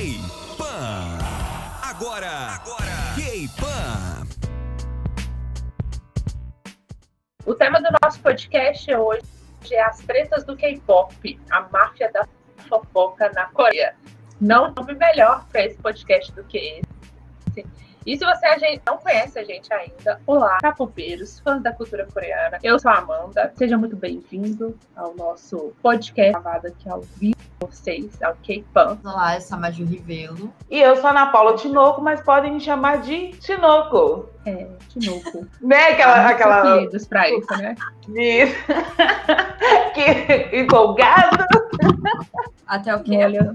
K-Pan. Agora, agora, K-Pan. O tema do nosso podcast hoje é as tretas do K-pop, a máfia da fofoca na Coreia. Não nome melhor para esse podcast do que esse. E se você não conhece a gente ainda, olá, capopeiros, fãs da cultura coreana. Eu sou a Amanda. Seja muito bem-vindo ao nosso podcast gravado aqui ao vivo vocês, ao K-Pan. Olá, eu sou a Maju Rivelo. E eu sou a Ana Paula Tinoco, mas podem me chamar de Tinoco. É, Tinoco. né? Aquela. Ah, aquela... apelidos pra isso, né? Isso. que empolgado. Até o que? Olha,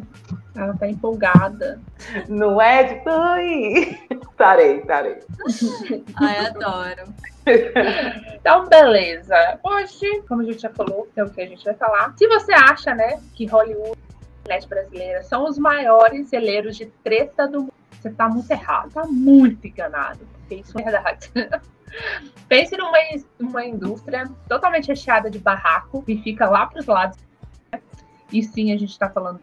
ela tá empolgada. Não é? Tipo, ui. Tarei, tarei. Ai, adoro. Então, beleza. Hoje, como a gente já falou, é o que a gente vai falar. Se você acha, né, que Hollywood e a brasileira são os maiores celeiros de treta do mundo, você tá muito errado. Tá muito enganado. Porque isso é verdade. Pense numa, numa indústria totalmente recheada de barraco que fica lá pros lados. E sim, a gente tá falando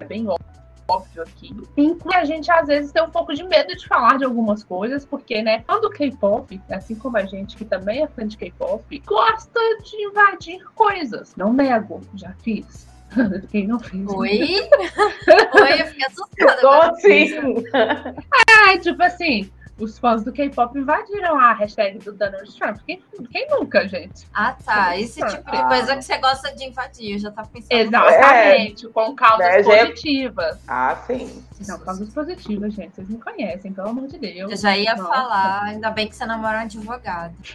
é bem óbvio óbvio aqui. Inclui a gente, às vezes, tem um pouco de medo de falar de algumas coisas, porque, né, fã do K-pop, assim como a gente, que também é fã de K-pop, gosta de invadir coisas. Não nego, já fiz. Quem não fez? Oi? Oi, eu fiquei assustada. Como assim? Ah, tipo assim, os fãs do K-pop invadiram a hashtag do Donald Trump. Quem, quem nunca, gente? Ah, tá. Esse tipo de coisa que você gosta de invadir. Eu já tava pensando. Exatamente, é. com causas Né, positivas. Ah, sim. Não, causas positivas, gente. Vocês me conhecem, pelo amor de Deus. Eu já ia Nossa. falar, ainda bem que você namora um advogado.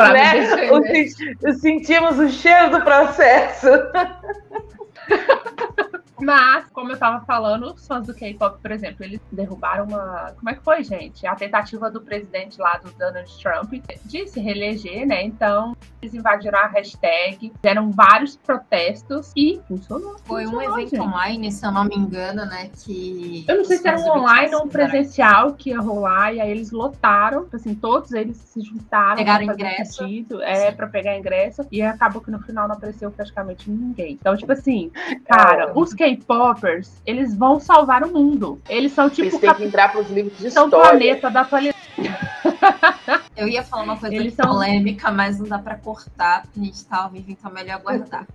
Me Né? O sen- sentimos o cheiro do processo. Mas, como eu tava falando, os fãs do K-pop, por exemplo, eles derrubaram uma. Como é que foi, gente? A tentativa do presidente lá do Donald Trump de se reeleger, né? Então, eles invadiram a hashtag, fizeram vários protestos e funcionou. Foi um funcionou, evento gente. online, se eu não me engano, né? Que. Eu não sei se era um online ou um presencial que ia rolar, e aí eles lotaram, tipo assim, todos eles se juntaram Pegaram ingresso. pedido, é, pra pegar ingresso, e acabou que no final não apareceu praticamente ninguém. Então, tipo assim, cara, É. os K-popers, eles vão salvar o mundo. Eles são tipo Eles o têm que Capitão entrar pros livros de história. Planeta da atualidade. Eu ia falar uma coisa Eles são- polêmica, mas não dá pra cortar, porque a gente tá ao vivo, então é melhor guardar.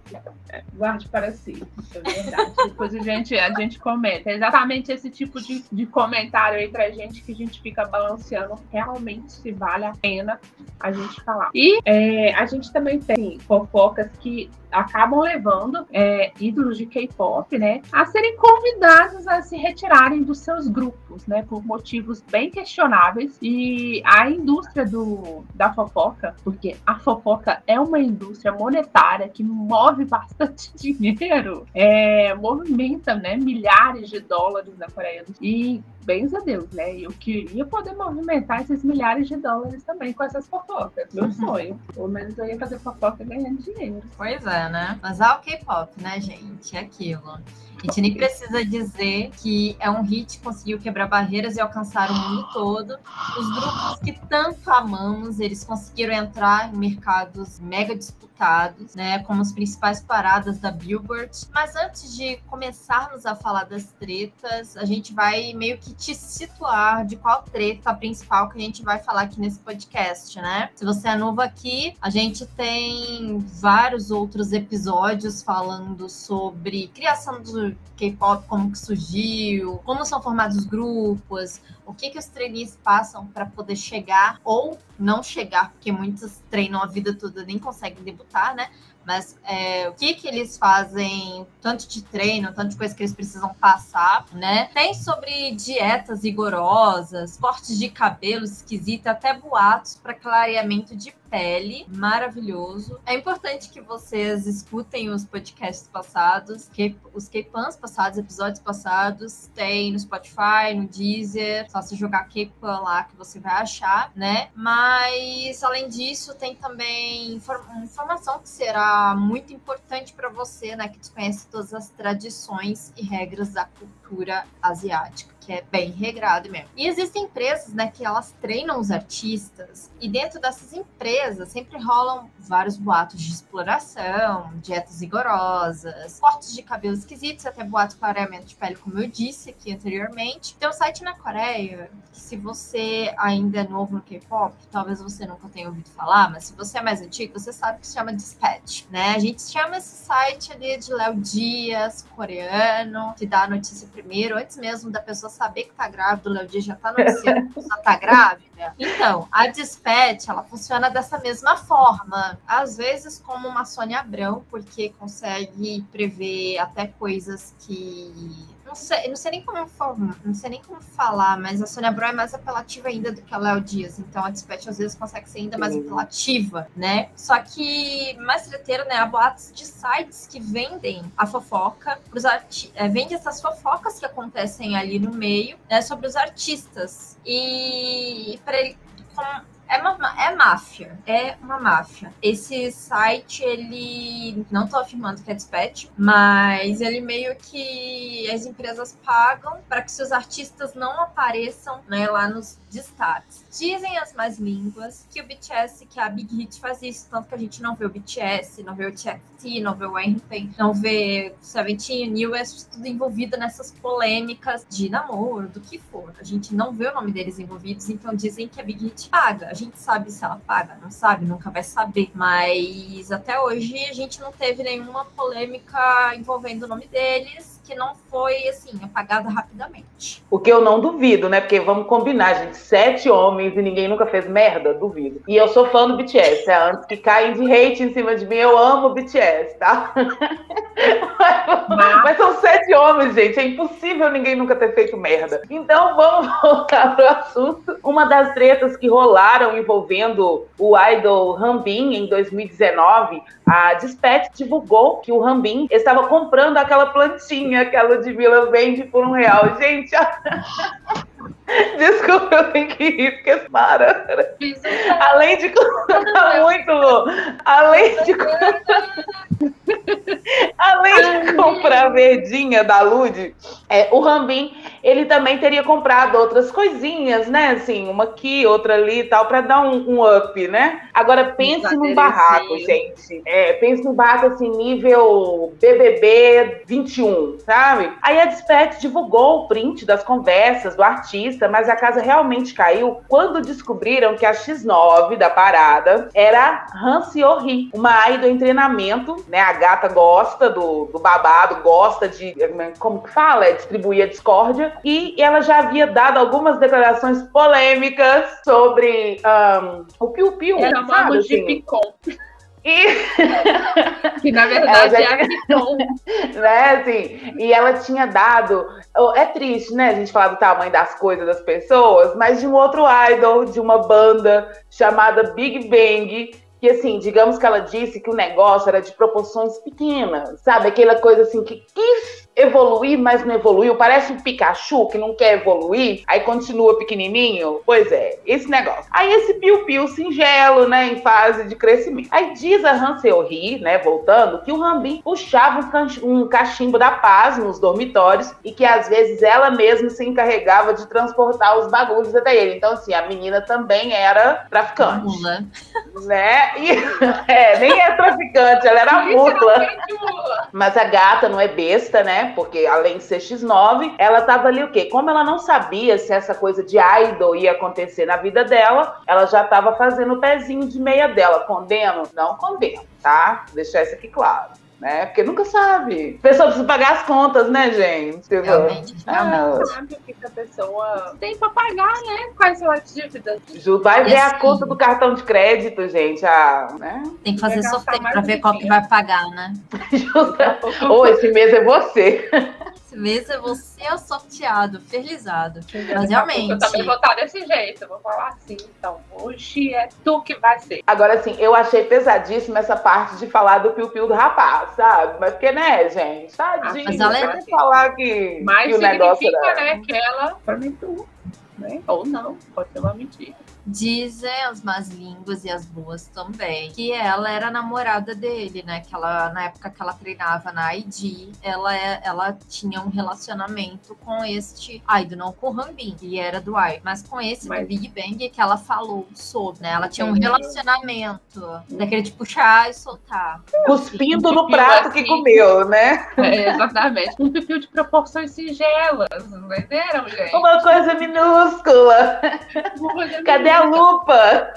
Guarde para si. Isso é verdade. Depois a gente, a gente comenta. É exatamente esse tipo de, de comentário aí pra gente que a gente fica balanceando realmente se vale a pena a gente falar. E é, a gente também tem fofocas que acabam levando é, ídolos de K-pop, né, a serem convidados a se retirarem dos seus grupos, né, por motivos bem questionáveis. E a indústria do, da fofoca, porque a fofoca é uma indústria monetária que move bastante dinheiro, é, movimenta, né, milhares de dólares na Coreia do Sul. E bens a Deus, né? Eu queria poder movimentar esses milhares de dólares também com essas fofocas. Meu sonho. Pelo menos eu ia fazer fofoca ganhando dinheiro. Pois é, né? Mas é o K-pop, né, gente? É aquilo. A gente nem precisa dizer que é um hit, conseguiu quebrar barreiras e alcançar o mundo todo. Os grupos que tanto amamos, eles conseguiram entrar em mercados mega disputados, né? Como as principais paradas da Billboard. Mas antes de começarmos a falar das tretas, a gente vai meio que te situar de qual treta principal que a gente vai falar aqui nesse podcast, né? Se você é novo aqui, a gente tem vários outros episódios falando sobre criação do K-pop, como que surgiu, como são formados os grupos, o que que os trainees passam para poder chegar ou não chegar, porque muitos treinam a vida toda nem conseguem debutar, né? Mas é, o que que eles fazem, tanto de treino, tanto de coisa que eles precisam passar, né? Tem sobre dietas rigorosas, cortes de cabelo esquisito, até boatos para clareamento de pele, maravilhoso. É importante que vocês escutem os podcasts passados, que, os K-Pans passados, episódios passados, tem no Spotify, no Deezer, só se jogar K-Pan lá que você vai achar, né? Mas além disso, tem também informação que será muito importante para você, né, que desconhece todas as tradições e regras da cultura asiática que é bem regrado mesmo. E existem empresas, né, que elas treinam os artistas, e dentro dessas empresas sempre rolam vários boatos de exploração, dietas rigorosas, cortes de cabelo esquisitos, até boato clareamento de pele, como eu disse aqui anteriormente. Tem um site na Coreia, que se você ainda é novo no K-pop, talvez você nunca tenha ouvido falar, mas se você é mais antigo, você sabe que se chama Dispatch, né? A gente chama esse site ali de Léo Dias, coreano, que dá a notícia primeiro, antes mesmo da pessoa saber que tá grávida, o Léo Dias já tá anunciando que tá grávida. Então, a Dispatch, ela funciona dessa mesma forma. Às vezes como uma Sônia Abrão, porque consegue prever até coisas que não sei, não sei nem como não sei nem como falar, mas a Sônia Abrão é mais apelativa ainda do que a Léo Dias, então a Dispatch às vezes consegue ser ainda mais apelativa, né? Só que mais treteiro, né? Há boatos de sites que vendem a fofoca, os arti é, vende essas fofocas que acontecem ali no meio, né? Sobre os artistas. E para ele é, uma, é máfia, é uma máfia. Esse site, ele. Não tô afirmando que é dispatch, mas ele meio que as empresas pagam para que seus artistas não apareçam né, lá nos destaques. Dizem as mais línguas que o BTS, que a Big Hit faz isso, tanto que a gente não vê o BTS, não vê o TXT, não vê o Anything, não vê o Seventeen, New West, tudo envolvido nessas polêmicas de namoro, do que for. A gente não vê o nome deles envolvidos, então dizem que a Big Hit paga. Gente sabe se ela paga, não sabe, nunca vai saber. Mas até hoje a gente não teve nenhuma polêmica envolvendo o nome deles que não foi, assim, apagada rapidamente. O que eu não duvido, né? Porque vamos combinar, gente. Sete homens e ninguém nunca fez merda? Duvido. E eu sou fã do BTS. É, antes que caem de hate em cima de mim, eu amo o BTS, tá? mas, mas são sete homens, gente. É impossível ninguém nunca ter feito merda. Então vamos voltar pro assunto. Uma das tretas que rolaram envolvendo o idol Rambin em 2019, a Dispatch divulgou que o Rambin estava comprando aquela plantinha que a Ludmilla vende por um real. Gente. desculpa, eu tenho que rir, porque para. Além de tá muito louco. Além de. Além de comprar a verdinha da Lud, é, o Rambin, ele também teria comprado outras coisinhas, né? Assim, uma aqui, outra ali e tal, para dar um, um, up, né? Agora, pense num barraco, gente. É, pense num barraco, assim, nível BBB 21, sabe? Aí a Dispatch divulgou o print das conversas do artista, mas a casa realmente caiu quando descobriram que a X9 da parada era Hansi Ori, uma idol em treinamento, né? A gata gosta do, do babado, gosta de, como que fala? É distribuir a discórdia. E ela já havia dado algumas declarações polêmicas sobre um, o piu-piu. Era sabe, assim? de picom. E... que na verdade é a Piton. né, assim, e ela tinha dado. É triste, né, a gente falar do tamanho das coisas das pessoas, mas de um outro idol, de uma banda chamada Big Bang, que assim, digamos que ela disse que o negócio era de proporções pequenas, sabe? Aquela coisa assim que quis evoluir, mas não evoluiu. Parece um Pikachu que não quer evoluir, aí continua pequenininho. Pois é, esse negócio. Aí esse piu-piu singelo, né, em fase de crescimento. Aí diz a Hanseori, né, voltando, que o Rambin puxava um cachimbo da paz nos dormitórios e que às vezes ela mesma se encarregava de transportar os bagulhos até ele. Então, assim, a menina também era traficante. Mula. Né? E, é, nem é traficante, ela era mula. Mas a gata não é besta, né? Porque além de ser X9, ela tava ali o quê? Como ela não sabia se essa coisa de idol ia acontecer na vida dela, ela já tava fazendo o pezinho de meia dela. Condeno? Não condeno, tá? Vou deixar isso aqui claro né? Porque nunca sabe. A pessoa precisa pagar as contas, né, gente? Tipo, realmente, realmente. Ah, sabe o que a pessoa tem pra pagar, né? Quais são as dívidas? Ju, vai e ver assim, a conta do cartão de crédito, gente. Ah, né? Tem que fazer sorteio pra ver qual que vai pagar, né? Ou oh, esse mês é você. Esse mês é você o sorteado, felizado. Mas realmente. Eu também vou estar desse jeito, eu vou falar assim. Então, hoje é tu que vai ser. Agora, assim, eu achei pesadíssima essa parte de falar do piu-piu do rapaz, sabe? Mas porque, né, gente? Tadinho. Ah, mas ela é... falar que, Mas que o negócio era... né, que ela. Pra mim, tu né? Ou não, pode ser uma mentira. Dizem as más línguas e as boas também que ela era namorada dele, né? Que ela, na época que ela treinava na ID, ela, é, ela tinha um relacionamento com este idol, não com o Rambin, que era do idol, mas com esse Mas- do Big Bang que ela falou sobre, né? Ela tinha um Entendi. relacionamento daquele de puxar e soltar. Cuspindo no prato que assim. comeu, né? É, exatamente. Um pipiu de proporções singelas, entenderam, gente? Uma coisa minúscula. Uma coisa Cadê a lupa?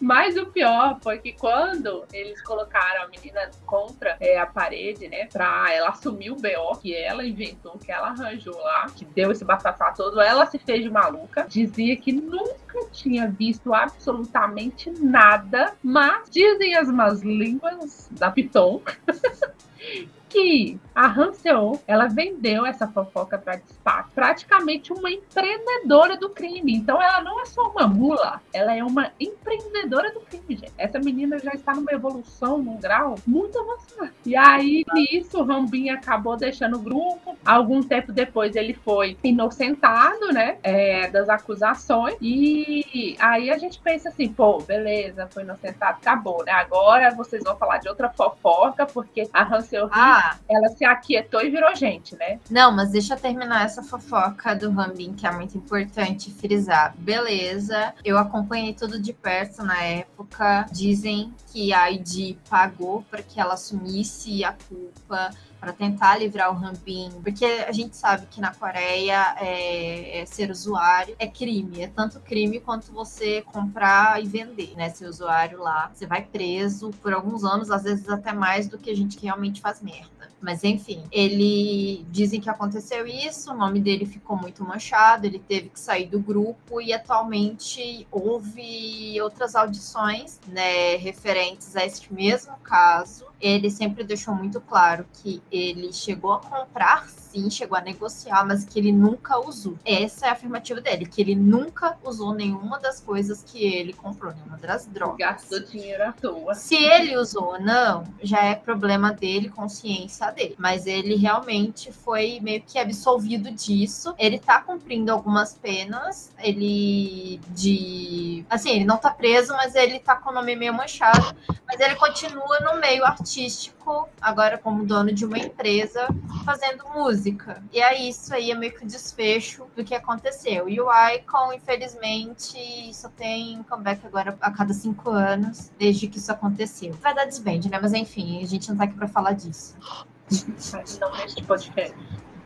Mas o pior foi que quando eles colocaram a menina contra é, a parede, né? Pra ela assumir o BO que ela inventou, que ela arranjou lá, que deu esse bafafá todo, ela se fez de maluca. Dizia que nunca tinha visto absolutamente nada, mas dizem as más línguas da Piton. Que a Hansel, ela vendeu essa fofoca para despacho, praticamente uma empreendedora do crime. Então ela não é só uma mula, ela é uma empreendedora do crime, gente. Essa menina já está numa evolução, num grau muito avançado. E aí, nisso, o Rambin acabou deixando o grupo. Algum tempo depois, ele foi inocentado, né? é, das acusações. E aí a gente pensa assim, pô, beleza, foi inocentado, acabou, né? Agora vocês vão falar de outra fofoca, porque a Hansel Ah, ela se aquietou e virou gente, né? Não, mas deixa eu terminar essa fofoca do Rambin, que é muito importante frisar. Beleza, eu acompanhei tudo de perto na época. Dizem que a ID pagou para que ela assumisse a culpa, para tentar livrar o Rambin, porque a gente sabe que na Coreia é, é ser usuário é crime, é tanto crime quanto você comprar e vender, né? Ser usuário lá, você vai preso por alguns anos, às vezes até mais do que a gente que realmente faz merda. Mas enfim, ele dizem que aconteceu isso, o nome dele ficou muito manchado, ele teve que sair do grupo e atualmente houve outras audições, né, referentes a este mesmo caso. Ele sempre deixou muito claro que ele chegou a comprar, sim, chegou a negociar, mas que ele nunca usou. Essa é a afirmativa dele, que ele nunca usou nenhuma das coisas que ele comprou, nenhuma das drogas. Gastou dinheiro à toa. Se ele usou ou não, já é problema dele, consciência dele. Mas ele realmente foi meio que absolvido disso. Ele tá cumprindo algumas penas. Ele de. Assim, ele não tá preso, mas ele tá com o nome meio manchado. Mas ele continua no meio artístico, agora como dono de uma empresa, fazendo música. E é isso aí, é meio que o desfecho do que aconteceu. E o Icon, infelizmente, só tem comeback agora a cada cinco anos, desde que isso aconteceu. Vai dar desband, né? Mas enfim, a gente não tá aqui pra falar disso. Não neste podcast.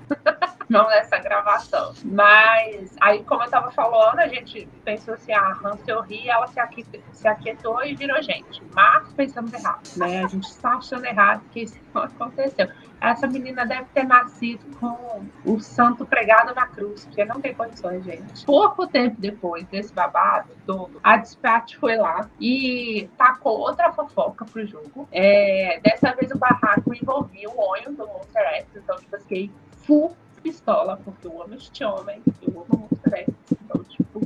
não nessa gravação. Mas aí, como eu tava falando, a gente pensou assim, a Hansel ri, ela se, aqui, se aquietou e virou gente. Mas pensamos errado, né? A gente está achando errado que isso não aconteceu. Essa menina deve ter nascido com o santo pregado na cruz, porque não tem condições, gente. Pouco tempo depois desse babado todo, a Dispatch foi lá e tacou outra fofoca pro jogo. É, dessa vez o barraco envolvia o olho do Monster X, então, tipo, fiquei full pistola, porque eu amo este homem, eu amo o Monster X, então, tipo,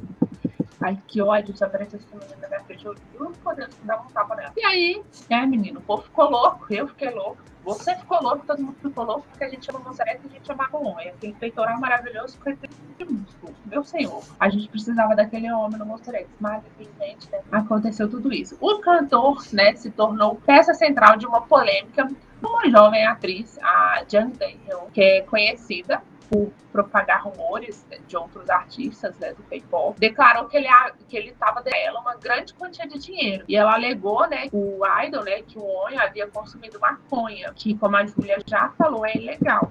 ai, que ódio, se aparece essa menina na minha frente, eu juro por dá um tapa nela. E aí, é, menino, o povo ficou louco, eu fiquei louco, você ficou louco, todo mundo ficou louco, porque a gente ama X e a gente ama Ronha, aquele peitoral maravilhoso esse de músculo. Meu senhor, a gente precisava daquele homem no X, mas infelizmente né, aconteceu tudo isso. O cantor, né, se tornou peça central de uma polêmica uma jovem atriz, a Jang Dae-hyun, que é conhecida por propagar rumores de outros artistas né, do K-pop, declarou que ele que ele estava dando a ela uma grande quantia de dinheiro. E ela alegou, né, o idol, né, que o Onho havia consumido maconha, que como a Julia já falou, é ilegal.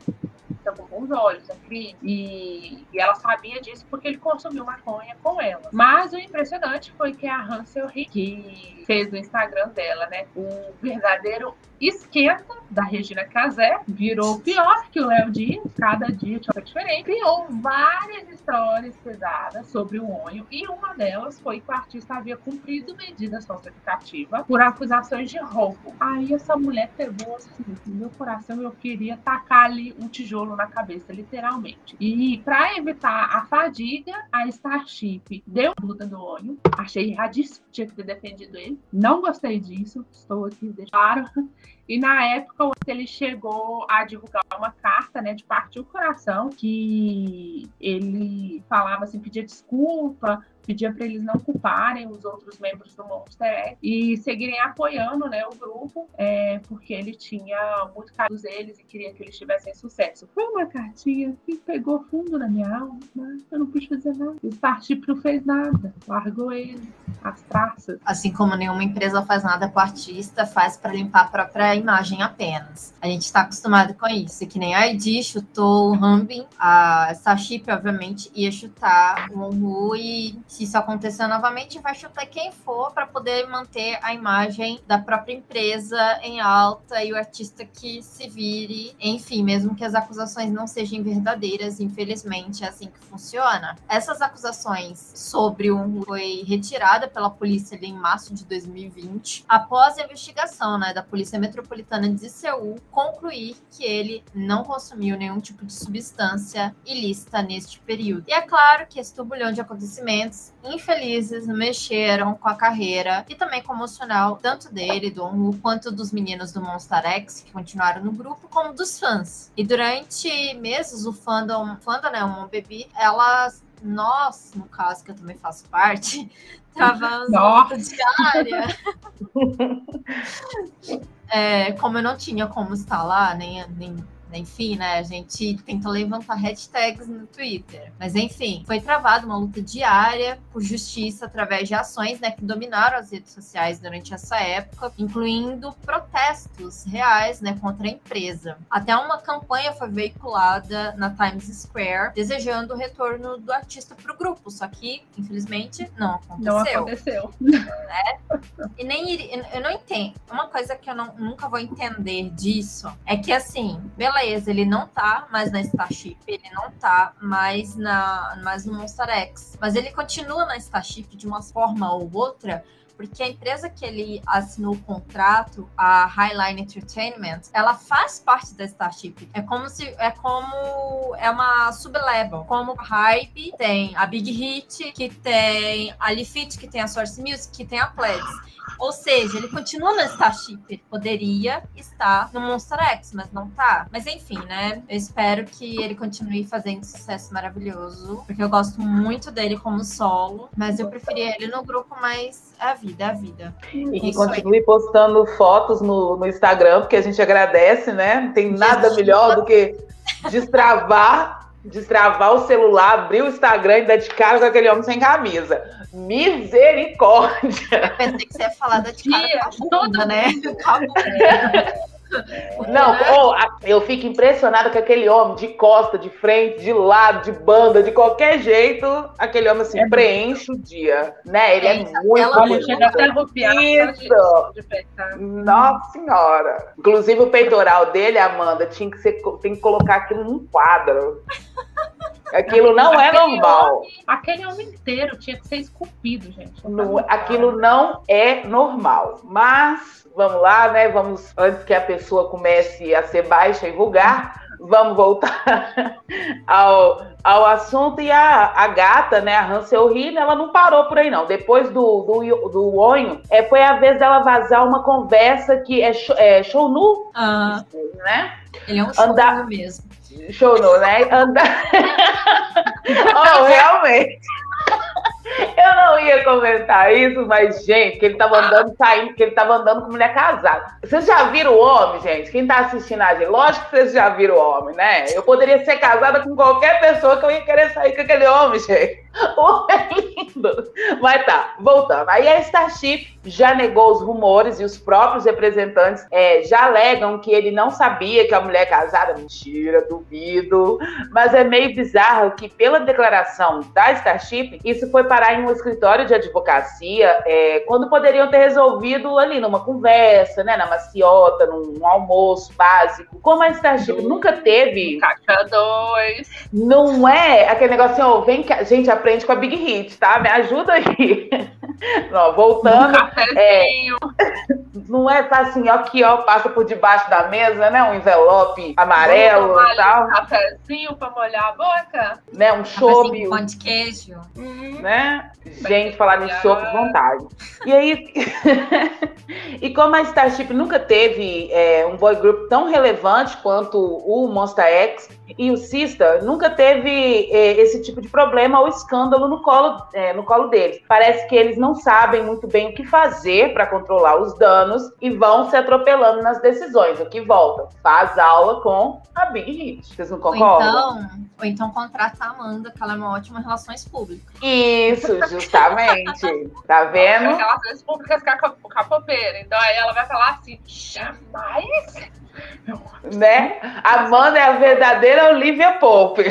Então, com bons olhos, é crime. E, e ela sabia disso porque ele consumiu maconha com ela. Mas o impressionante foi que a Hansel Ri, que fez no Instagram dela, né, o verdadeiro esquenta da Regina Casé, virou pior que o Léo Dias, cada dia tinha uma diferente, criou várias histórias pesadas sobre o Onho, e uma delas foi que o artista havia cumprido medida falsificativa por acusações de roubo. Aí essa mulher pegou assim, no meu coração eu queria tacar ali um tijolo na cabeça, literalmente. E para evitar a fadiga, a Starship deu a luta do Onho, achei erradíssimo, tinha que ter defendido ele, não gostei disso, estou aqui, deixo claro. Okay. E na época ele chegou a divulgar uma carta, né, de partir o coração, que ele falava assim, pedia desculpa pedia para eles não culparem os outros membros do Monster e seguirem apoiando né, o grupo, é, porque ele tinha muito carinho deles e queria que eles tivessem sucesso. Foi uma cartinha que pegou fundo na minha alma, eu não pude fazer nada. O Starship não fez nada, largou ele, as traças. Assim como nenhuma empresa faz nada com o artista, faz para limpar a própria imagem apenas. A gente está acostumado com isso, que nem a ID chutou o Hambin, a Starship, obviamente, ia chutar o Onhu e se isso acontecer novamente, vai chutar quem for para poder manter a imagem da própria empresa em alta e o artista que se vire. Enfim, mesmo que as acusações não sejam verdadeiras, infelizmente é assim que funciona. Essas acusações sobre o foi retirada pela polícia em março de 2020, após a investigação né, da Polícia Metropolitana de Seul concluir que ele não consumiu nenhum tipo de substância ilícita neste período. E é claro que esse turbulhão de acontecimentos infelizes mexeram com a carreira e também com o emocional, tanto dele, do Onru, quanto dos meninos do Monster X, que continuaram no grupo, como dos fãs. E durante meses, o fandom, fandom né, o Baby, elas nós, no caso, que eu também faço parte, travando diária. é, como eu não tinha como estar lá, nem, nem enfim, né? A gente tenta levantar hashtags no Twitter. Mas enfim, foi travada uma luta diária por justiça através de ações né, que dominaram as redes sociais durante essa época, incluindo protestos reais né, contra a empresa. Até uma campanha foi veiculada na Times Square desejando o retorno do artista para o grupo, só que, infelizmente, não aconteceu. Não aconteceu. Né? E nem eu não entendo. Uma coisa que eu não, nunca vou entender disso é que, assim, beleza beleza, ele não tá mais na Starship, ele não tá mais, na, mais no Monster X. Mas ele continua na Starship de uma forma ou outra, porque a empresa que ele assinou o contrato, a Highline Entertainment, ela faz parte da Starship. É como se é como é uma sublevel, como Hype tem a Big Hit, que tem a Lifit, que tem a Source Music, que tem a Pledge. Ou seja, ele continua no Starship. Poderia estar no Monster X, mas não tá. Mas enfim, né? Eu espero que ele continue fazendo sucesso maravilhoso. Porque eu gosto muito dele como solo. Mas eu preferia ele no grupo, a vida, é a vida. E que continue postando fotos no, no Instagram, porque a gente agradece, né? Não tem nada melhor do que destravar destravar o celular, abrir o Instagram e dar de cara com aquele homem sem camisa. Misericórdia! Eu pensei que você ia falar da de cara toda, né? Não, oh, eu fico impressionada com aquele homem de costa, de frente, de lado, de banda, de qualquer jeito, aquele homem assim, é preenche o dia, né? Ele é, é muito bonito. Isso! Nossa senhora! Inclusive o peitoral dele, Amanda, tinha que ser, tem que colocar aquilo num quadro. Aquilo não é normal. Homem, aquele homem inteiro tinha que ser esculpido, gente. Não, aquilo não é normal. Mas vamos lá, né? Vamos, antes que a pessoa comece a ser baixa e vulgar, vamos voltar ao, ao assunto. E a, a gata, né, a Hansel Hill, ela não parou por aí, não. Depois do, do, do Onho, é, foi a vez dela vazar uma conversa que é, é show nu, ah, né? Ele é um show Andar... mesmo. Show nu, né? Andar... oh, realmente. Eu não ia comentar isso, mas, gente, que ele tava andando, saindo, que ele tava andando com mulher casada. Vocês já viram o homem, gente? Quem tá assistindo a gente? Lógico que vocês já viram o homem, né? Eu poderia ser casada com qualquer pessoa que eu ia querer sair com aquele homem, gente. O é lindo. Mas tá, voltando. Aí a Starship já negou os rumores e os próprios representantes é, já alegam que ele não sabia que a mulher casada. Mentira, duvido. Mas é meio bizarro que, pela declaração da Starship, isso foi parar em um escritório de advocacia é, quando poderiam ter resolvido ali numa conversa, né, na maciota, num, num almoço básico. Como a Starship nunca teve. Caixa 2. Não é aquele negócio, ó, vem que a gente aprende com a Big Hit, tá? Me ajuda aí. Ó, voltando. Um é, Não é tá assim, ó, aqui, ó, passa por debaixo da mesa, né? Um envelope amarelo e tal. Um cafezinho pra molhar a boca. Né? Um chope, Pão de queijo. Uhum. Né? Gente, falar nisso, chope, vontade. E aí, e como a Starship nunca teve é, um boy group tão relevante quanto o Monster X e o Sister, nunca teve é, esse tipo de problema ou escândalo no colo, é, no colo deles. Parece que eles não sabem muito bem o que fazer para controlar os danos e vão se atropelando nas decisões. O que volta? Faz aula com a Big Hit. Vocês não Ou concordam? então, ou então contrata a Amanda, que ela é uma ótima relações públicas. Isso, justamente. tá vendo? Relações públicas caco- capopeira. Então aí ela vai falar assim: jamais. Né? Amanda é a verdadeira Olivia Pope.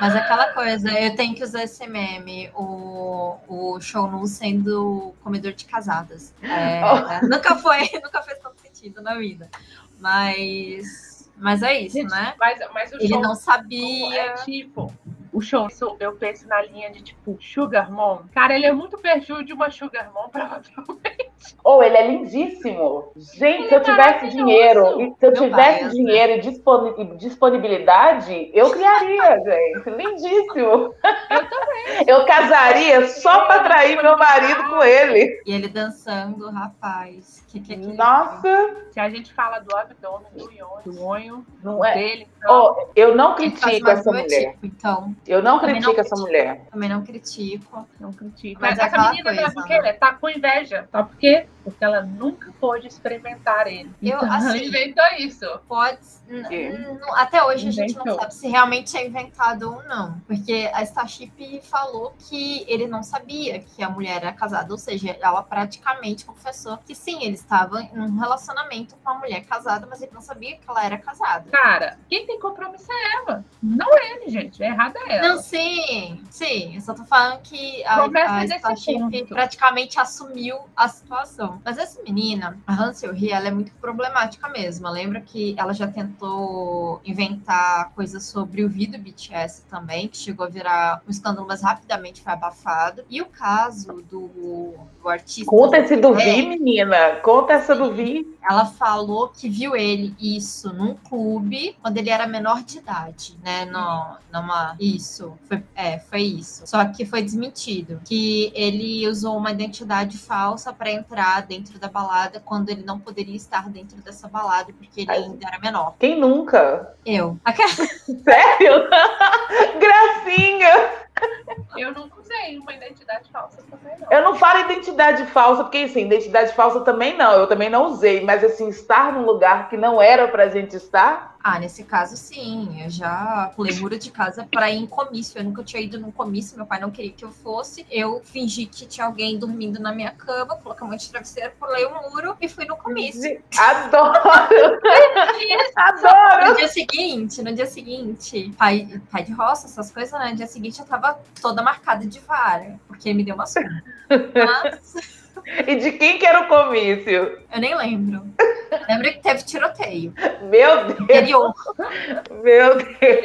Mas aquela coisa, eu tenho que usar esse meme, o, o show nu sendo comedor de casadas. É, Oh. Nunca foi, nunca fez tanto sentido na vida. Mas, mas é isso, Gente, né? Mas, mas o Ele show não é sabia. tipo. O show, eu penso na linha de tipo Sugar Mom. Cara, ele é muito perfil de uma Sugar Mom, provavelmente. Ou ele é lindíssimo. Gente, Ele se eu é tivesse dinheiro, e se eu Meu tivesse dinheiro e disponi- disponibilidade, eu criaria, gente. Lindíssimo. Eu também. Eu casaria só para atrair meu marido com ele. E ele dançando, rapaz. Que que é aquilo? Nossa, Se a gente fala do abdômen, do ionho, do onho não é. dele, então, Oh, eu não critico essa mulher. tipo, então, Eu não Também critico não essa critico. mulher. também não critico. não critico. Mas Mas é essa menina, coisa, sabe por quê? né? Tá com inveja. Sabe por quê? Porque ela nunca pôde experimentar ele. Eu, Então, ela assim, inventou isso. Pode. Até hoje a gente não Inventou. sabe se realmente é inventado ou não. Porque a Starship falou que ele não sabia que a mulher era casada. Ou seja, ela praticamente confessou que sim, ele estava em um relacionamento com a mulher casada, mas ele não sabia que ela era casada. Cara, quem tem compromisso é ela. Não ele, gente. Errada é ela. Não, sim, sim. Eu só tô falando que a, Começa a Starship ponto. praticamente assumiu a situação. Mas essa menina, a Hansel Ri, ela é muito problemática mesmo. Lembra que ela já tentou inventar coisas sobre o Vi do BTS também, que chegou a virar um escândalo, mas rapidamente foi abafado. E o caso do, do artista. Conta esse do. Vi, menina. Conta essa do Vi. Ela falou que viu ele isso num clube quando ele era menor de idade, né? No, numa isso, foi, é, foi isso. Só que foi desmentido que ele usou uma identidade falsa para entrar dentro da balada quando ele não poderia estar dentro dessa balada porque ele Ai. ainda era menor. Quem nunca? Eu. Sério? Gracinha! Eu nunca usei uma identidade falsa também, não. Eu não falo identidade falsa, porque assim, identidade falsa também não, eu também não usei, mas assim, estar num lugar que não era pra gente estar, Ah, nesse caso sim. Eu já pulei muro de casa para ir em comício. Eu nunca tinha ido num comício, meu pai não queria que eu fosse. Eu fingi que tinha alguém dormindo na minha cama, coloquei um monte de travesseiro, pulei o muro e fui no comício. adoro! adoro! No dia seguinte, no dia seguinte, pai, pai de roça, essas coisas, né? No dia seguinte eu tava toda marcada de vara, porque me deu uma surra. Mas E de quem que era o comício? eu nem lembro. Lembro que teve tiroteio. Meu Deus, Interior. meu Deus!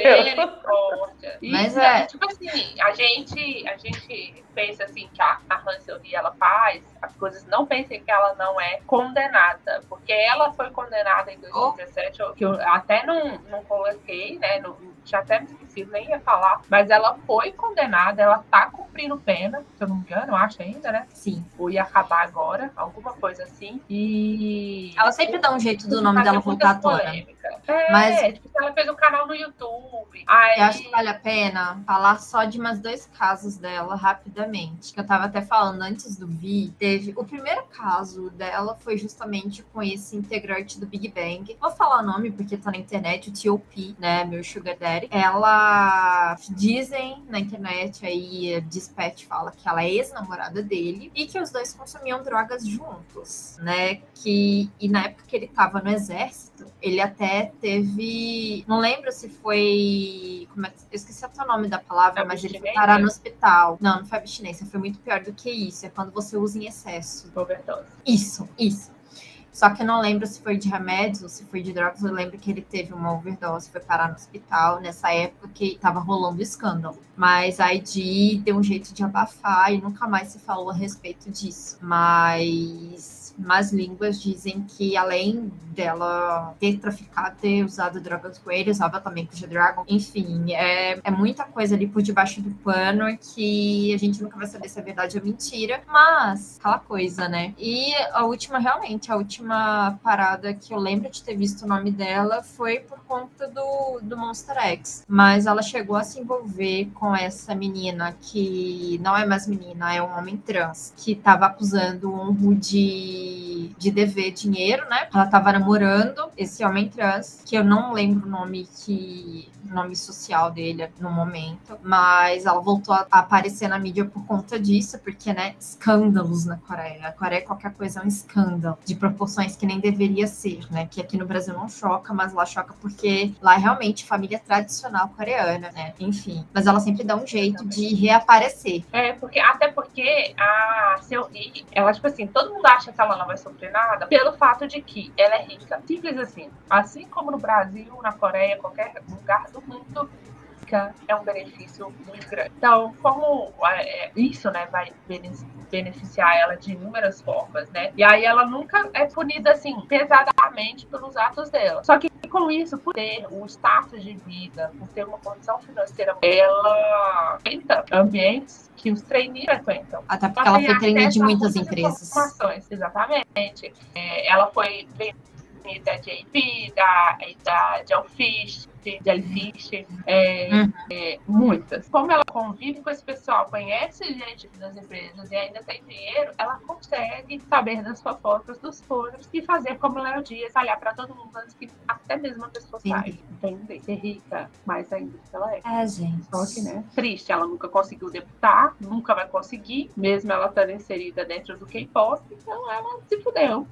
Mas Isso, é. Tipo assim, a gente, a gente pensa assim que a, a Hansel Ri, ela faz, as coisas não pensem que ela não é condenada, porque ela foi condenada em 2017, eu- que eu até não, não coloquei, né, não, tinha até me esquecido, nem ia falar, mas ela foi condenada, ela tá cumprindo pena, se eu não me engano, acho ainda, né, Sim. ou ia acabar agora, alguma coisa assim, e... Ela sempre dá um jeito do nome dela voltar à tona. É, Mas- tipo, ela fez um canal no YouTube. Aí, Eu acho que vale a pena falar só de mais dois casos dela rapidamente. Que eu tava até falando antes do Vi. Teve o primeiro caso dela foi justamente com esse integrante do Big Bang. Vou falar o nome porque tá na internet, o T.O.P., né? Meu Sugar Daddy. Ela dizem na internet aí, a Dispatch fala que ela é ex-namorada dele e que os dois consumiam drogas juntos, né? Que e na época que ele tava no exército, ele até teve. Não lembro se foi. Como é que, eu esqueci até o nome da palavra, mas ele foi parar no hospital. Não, não foi abstinência, foi muito pior do que isso. É quando você usa em excesso. overdose. Isso, isso. Só que eu não lembro se foi de remédios ou se foi de drogas. Eu lembro que ele teve uma overdose, foi parar no hospital nessa época que tava rolando escândalo. Mas a ID deu um jeito de abafar e nunca mais se falou a respeito disso. Mas más línguas dizem que além dela ter traficado, ter usado drogas com ele, usava também com o G-Dragon. Enfim, é, é muita coisa ali por debaixo do pano que a gente nunca vai saber se é verdade ou mentira. Mas, aquela coisa, né? E a última, realmente, a última parada que eu lembro de ter visto o nome dela foi por conta do, do Monster X. Mas ela chegou a se envolver com essa menina que não é mais menina, é um homem trans, que estava acusando um de, de dever dinheiro, né? Ela estava namorando esse homem trans, que eu não lembro o nome que nome social dele no momento, mas ela voltou a aparecer na mídia por conta disso, porque, né, escândalos na Coreia. A Coreia, qualquer coisa é um escândalo, de proporções que nem deveria ser, né, que aqui no Brasil não choca, mas lá choca porque lá é realmente família tradicional coreana, né, enfim. Mas ela sempre dá um jeito de reaparecer. É, porque, até porque a Seu Ri, ela, tipo assim, todo mundo acha que ela não vai sofrer nada pelo fato de que ela é rica. Simples assim. Assim como no Brasil, na Coreia, qualquer lugar do mundo é um benefício muito grande. Então, como é, isso né, vai beneficiar ela de inúmeras formas, né? E aí ela nunca é punida assim pesadamente pelos atos dela. Só que com isso, por ter o status de vida, por ter uma condição financeira, ela tenta ambientes que os trainees frequentam. Até porque ela foi trainee de muitas empresas. Exatamente. É, ela foi da JP, da, da Jelfish, de Jellyfish, é, uhum. é, muitas. Como ela convive com esse pessoal, conhece gente das empresas e ainda tem dinheiro, ela consegue saber das fofocas dos foros e fazer como Léo Dias, falhar para todo mundo antes que até mesmo a pessoa saiba. Entender? Ser rica, mais ainda que ela é. É, gente. Só que, né? Triste, ela nunca conseguiu debutar, nunca vai conseguir, mesmo ela estando inserida dentro do K-pop, então ela se fudeu.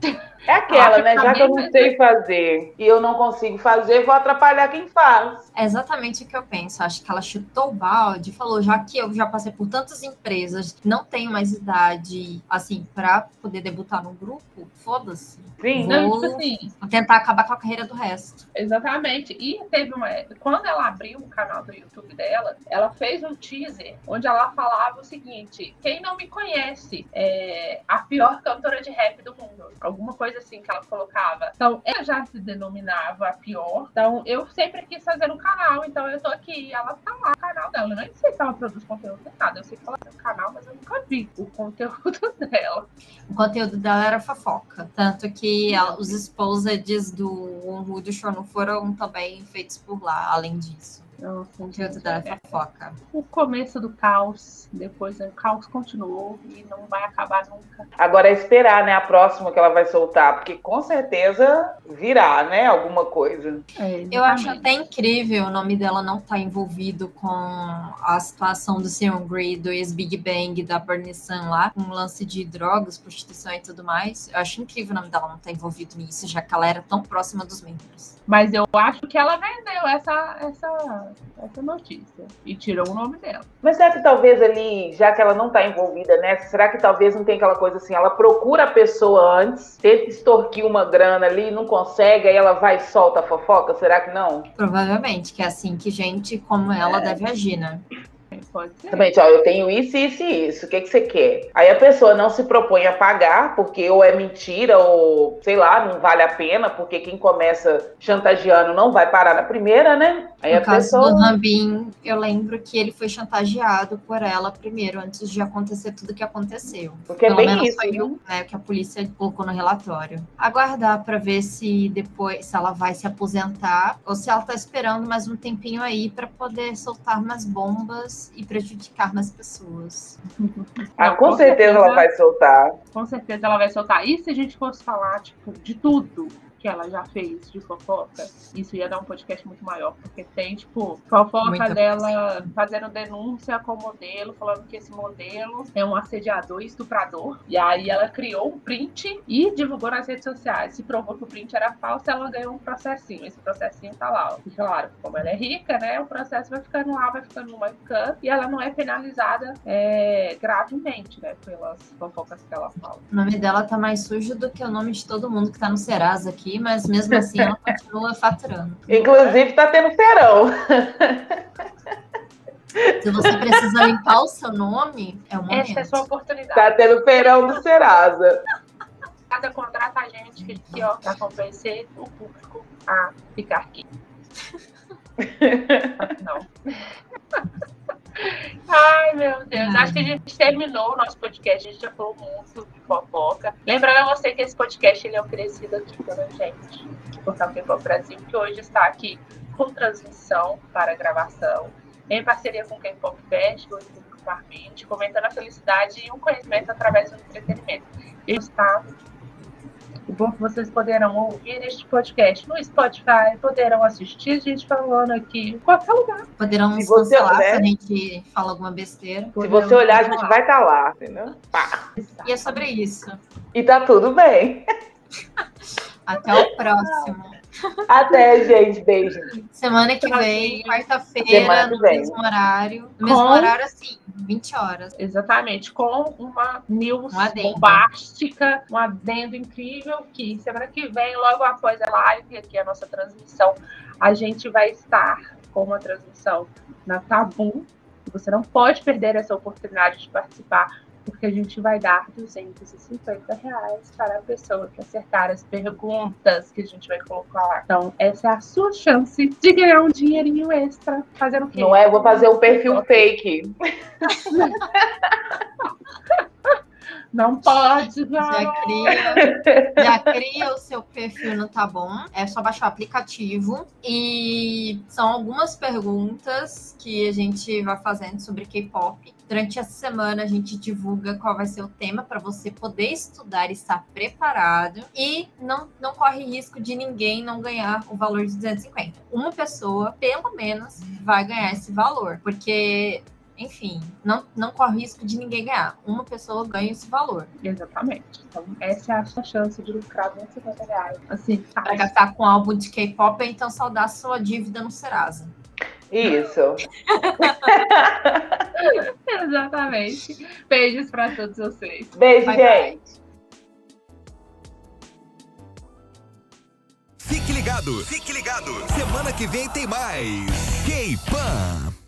É aquela, né? Já que eu não sei fazer e eu não consigo fazer, vou atrapalhar quem faz faz. É exatamente o que eu penso. Acho que ela chutou o balde e falou: já que eu já passei por tantas empresas, não tenho mais idade, assim, para poder debutar no grupo, foda-se. Sim, vou, não, tipo assim, vou tentar acabar com a carreira do resto. Exatamente. E teve uma. Quando ela abriu o canal do YouTube dela, ela fez um teaser onde ela falava o seguinte: quem não me conhece é a pior cantora de rap do mundo. Alguma coisa assim que ela colocava. Então, ela já se denominava a pior. Então, eu sempre quis fazer um canal, então eu tô aqui. Ela tá lá no canal dela. Eu nem sei se ela produz conteúdo nem nada. Eu sei que ela tem um canal, mas eu nunca vi o conteúdo dela. O conteúdo dela era fofoca. Tanto que ela, os exposeds do Wood Show não foram também feitos por lá, além disso. O conteúdo da fofoca. O começo do caos, depois o caos continuou e não vai acabar nunca. Agora é esperar, né, a próxima que ela vai soltar, porque com certeza virá, né, alguma coisa. É, Eu acho até incrível o nome dela não estar tá envolvido com a situação do Seungri, do ex-Big Bang, da Bernie Sun lá, com um lance de drogas, prostituição e tudo mais. Eu acho incrível o nome dela não estar tá envolvido nisso, já que ela era tão próxima dos membros. Mas eu acho que ela vendeu essa, essa, essa notícia e tirou o nome dela. Mas será que talvez ali, já que ela não está envolvida nessa, será que talvez não tem aquela coisa assim, ela procura a pessoa antes, tenta extorquir uma grana ali, não consegue, aí ela vai e solta a fofoca? Será que não? Provavelmente, que é assim que gente como ela é. deve agir, né? Pode ser. Também, ó, eu tenho isso, isso e isso. O que, que você quer? Aí a pessoa não se propõe a pagar, porque ou é mentira, ou sei lá, não vale a pena, porque quem começa chantageando não vai parar na primeira, né? Aí no caso pessoa... do Rambin, eu lembro que ele foi chantageado por ela primeiro, antes de acontecer tudo que aconteceu. Porque é Pelo é bem isso, viu? Né, que a polícia colocou no relatório. Aguardar para ver se depois, se ela vai se aposentar, ou se ela tá esperando mais um tempinho aí para poder soltar mais bombas e prejudicar mais pessoas. Ah, Não, com, com certeza, certeza ela vai soltar. Com certeza ela vai soltar. E se a gente fosse falar, tipo, de tudo? Que ela já fez de fofoca, isso ia dar um podcast muito maior, porque tem, tipo, fofoca Muita dela coisa. fazendo denúncia com o modelo, falando que esse modelo é um assediador e estuprador. E aí ela criou um print e divulgou nas redes sociais. Se provou que o print era falso, ela ganhou um processinho. Esse processinho tá lá. E claro, como ela é rica, né? O processo vai ficando lá, vai ficando numa can e ela não é penalizada é, gravemente, né? Pelas fofocas que ela fala. O nome dela tá mais sujo do que o nome de todo mundo que tá no Serasa aqui mas mesmo assim ela continua faturando. Inclusive está tendo feirão. Se você precisa limpar o seu nome, é o momento. Essa é a sua oportunidade. Está tendo feirão do Serasa. nada, contrata a gente que, que ó, pra convencer o público a ficar aqui. Não. Ai, meu Deus. Acho que a gente terminou o nosso podcast. A gente já falou muito de fofoca. Lembrando a você que esse podcast ele é oferecido aqui pela gente, por Campeão Brasil, que hoje está aqui com transmissão para gravação, em parceria com o K-Pop Festival e particularmente, comentando a felicidade e o conhecimento através do entretenimento. E está bom que vocês poderão ouvir este podcast no Spotify, poderão assistir a gente falando aqui em qualquer lugar. Poderão Se nos você cancelar olhar- se a gente fala alguma besteira. Se você olhar, a gente vai estar lá, entendeu? Pá. E é sobre isso. E tá tudo bem. Até o próximo. Até, gente. Beijo. Semana que vem, quarta-feira, no vem. mesmo horário. No mesmo Com- horário, assim, 20 horas. Exatamente, com uma news Um bombástica, um adendo incrível que semana que vem, logo após a live, aqui a nossa transmissão, a gente vai estar com uma transmissão na Tabu. Você não pode perder essa oportunidade de participar, porque a gente vai dar 250 reais para a pessoa que acertar as perguntas que a gente vai colocar lá. Então, essa é a sua chance de ganhar um dinheirinho extra. Fazendo o quê? Não é? Vou fazer um perfil fake. Não pode, não. Já cria, já cria o seu perfil no Tá Bom. É só baixar o aplicativo. E são algumas perguntas que a gente vai fazendo sobre K-pop. Durante essa semana a gente divulga qual vai ser o tema para você poder estudar e estar preparado. E não, não corre risco de ninguém não ganhar o valor de 250. Uma pessoa, pelo menos, vai ganhar esse valor. Porque enfim, não, não corre risco de ninguém ganhar. Uma pessoa ganha esse valor. Exatamente. Então, essa é a sua chance de lucrar 250 reais. Assim, tá. Para gastar com álbum de K-pop, é então saldar sua dívida no Serasa. Isso. Exatamente. Beijos para todos vocês. Beijo, Bye, gente. bye. Fique ligado, fique ligado. Semana que vem tem mais. K-Pan.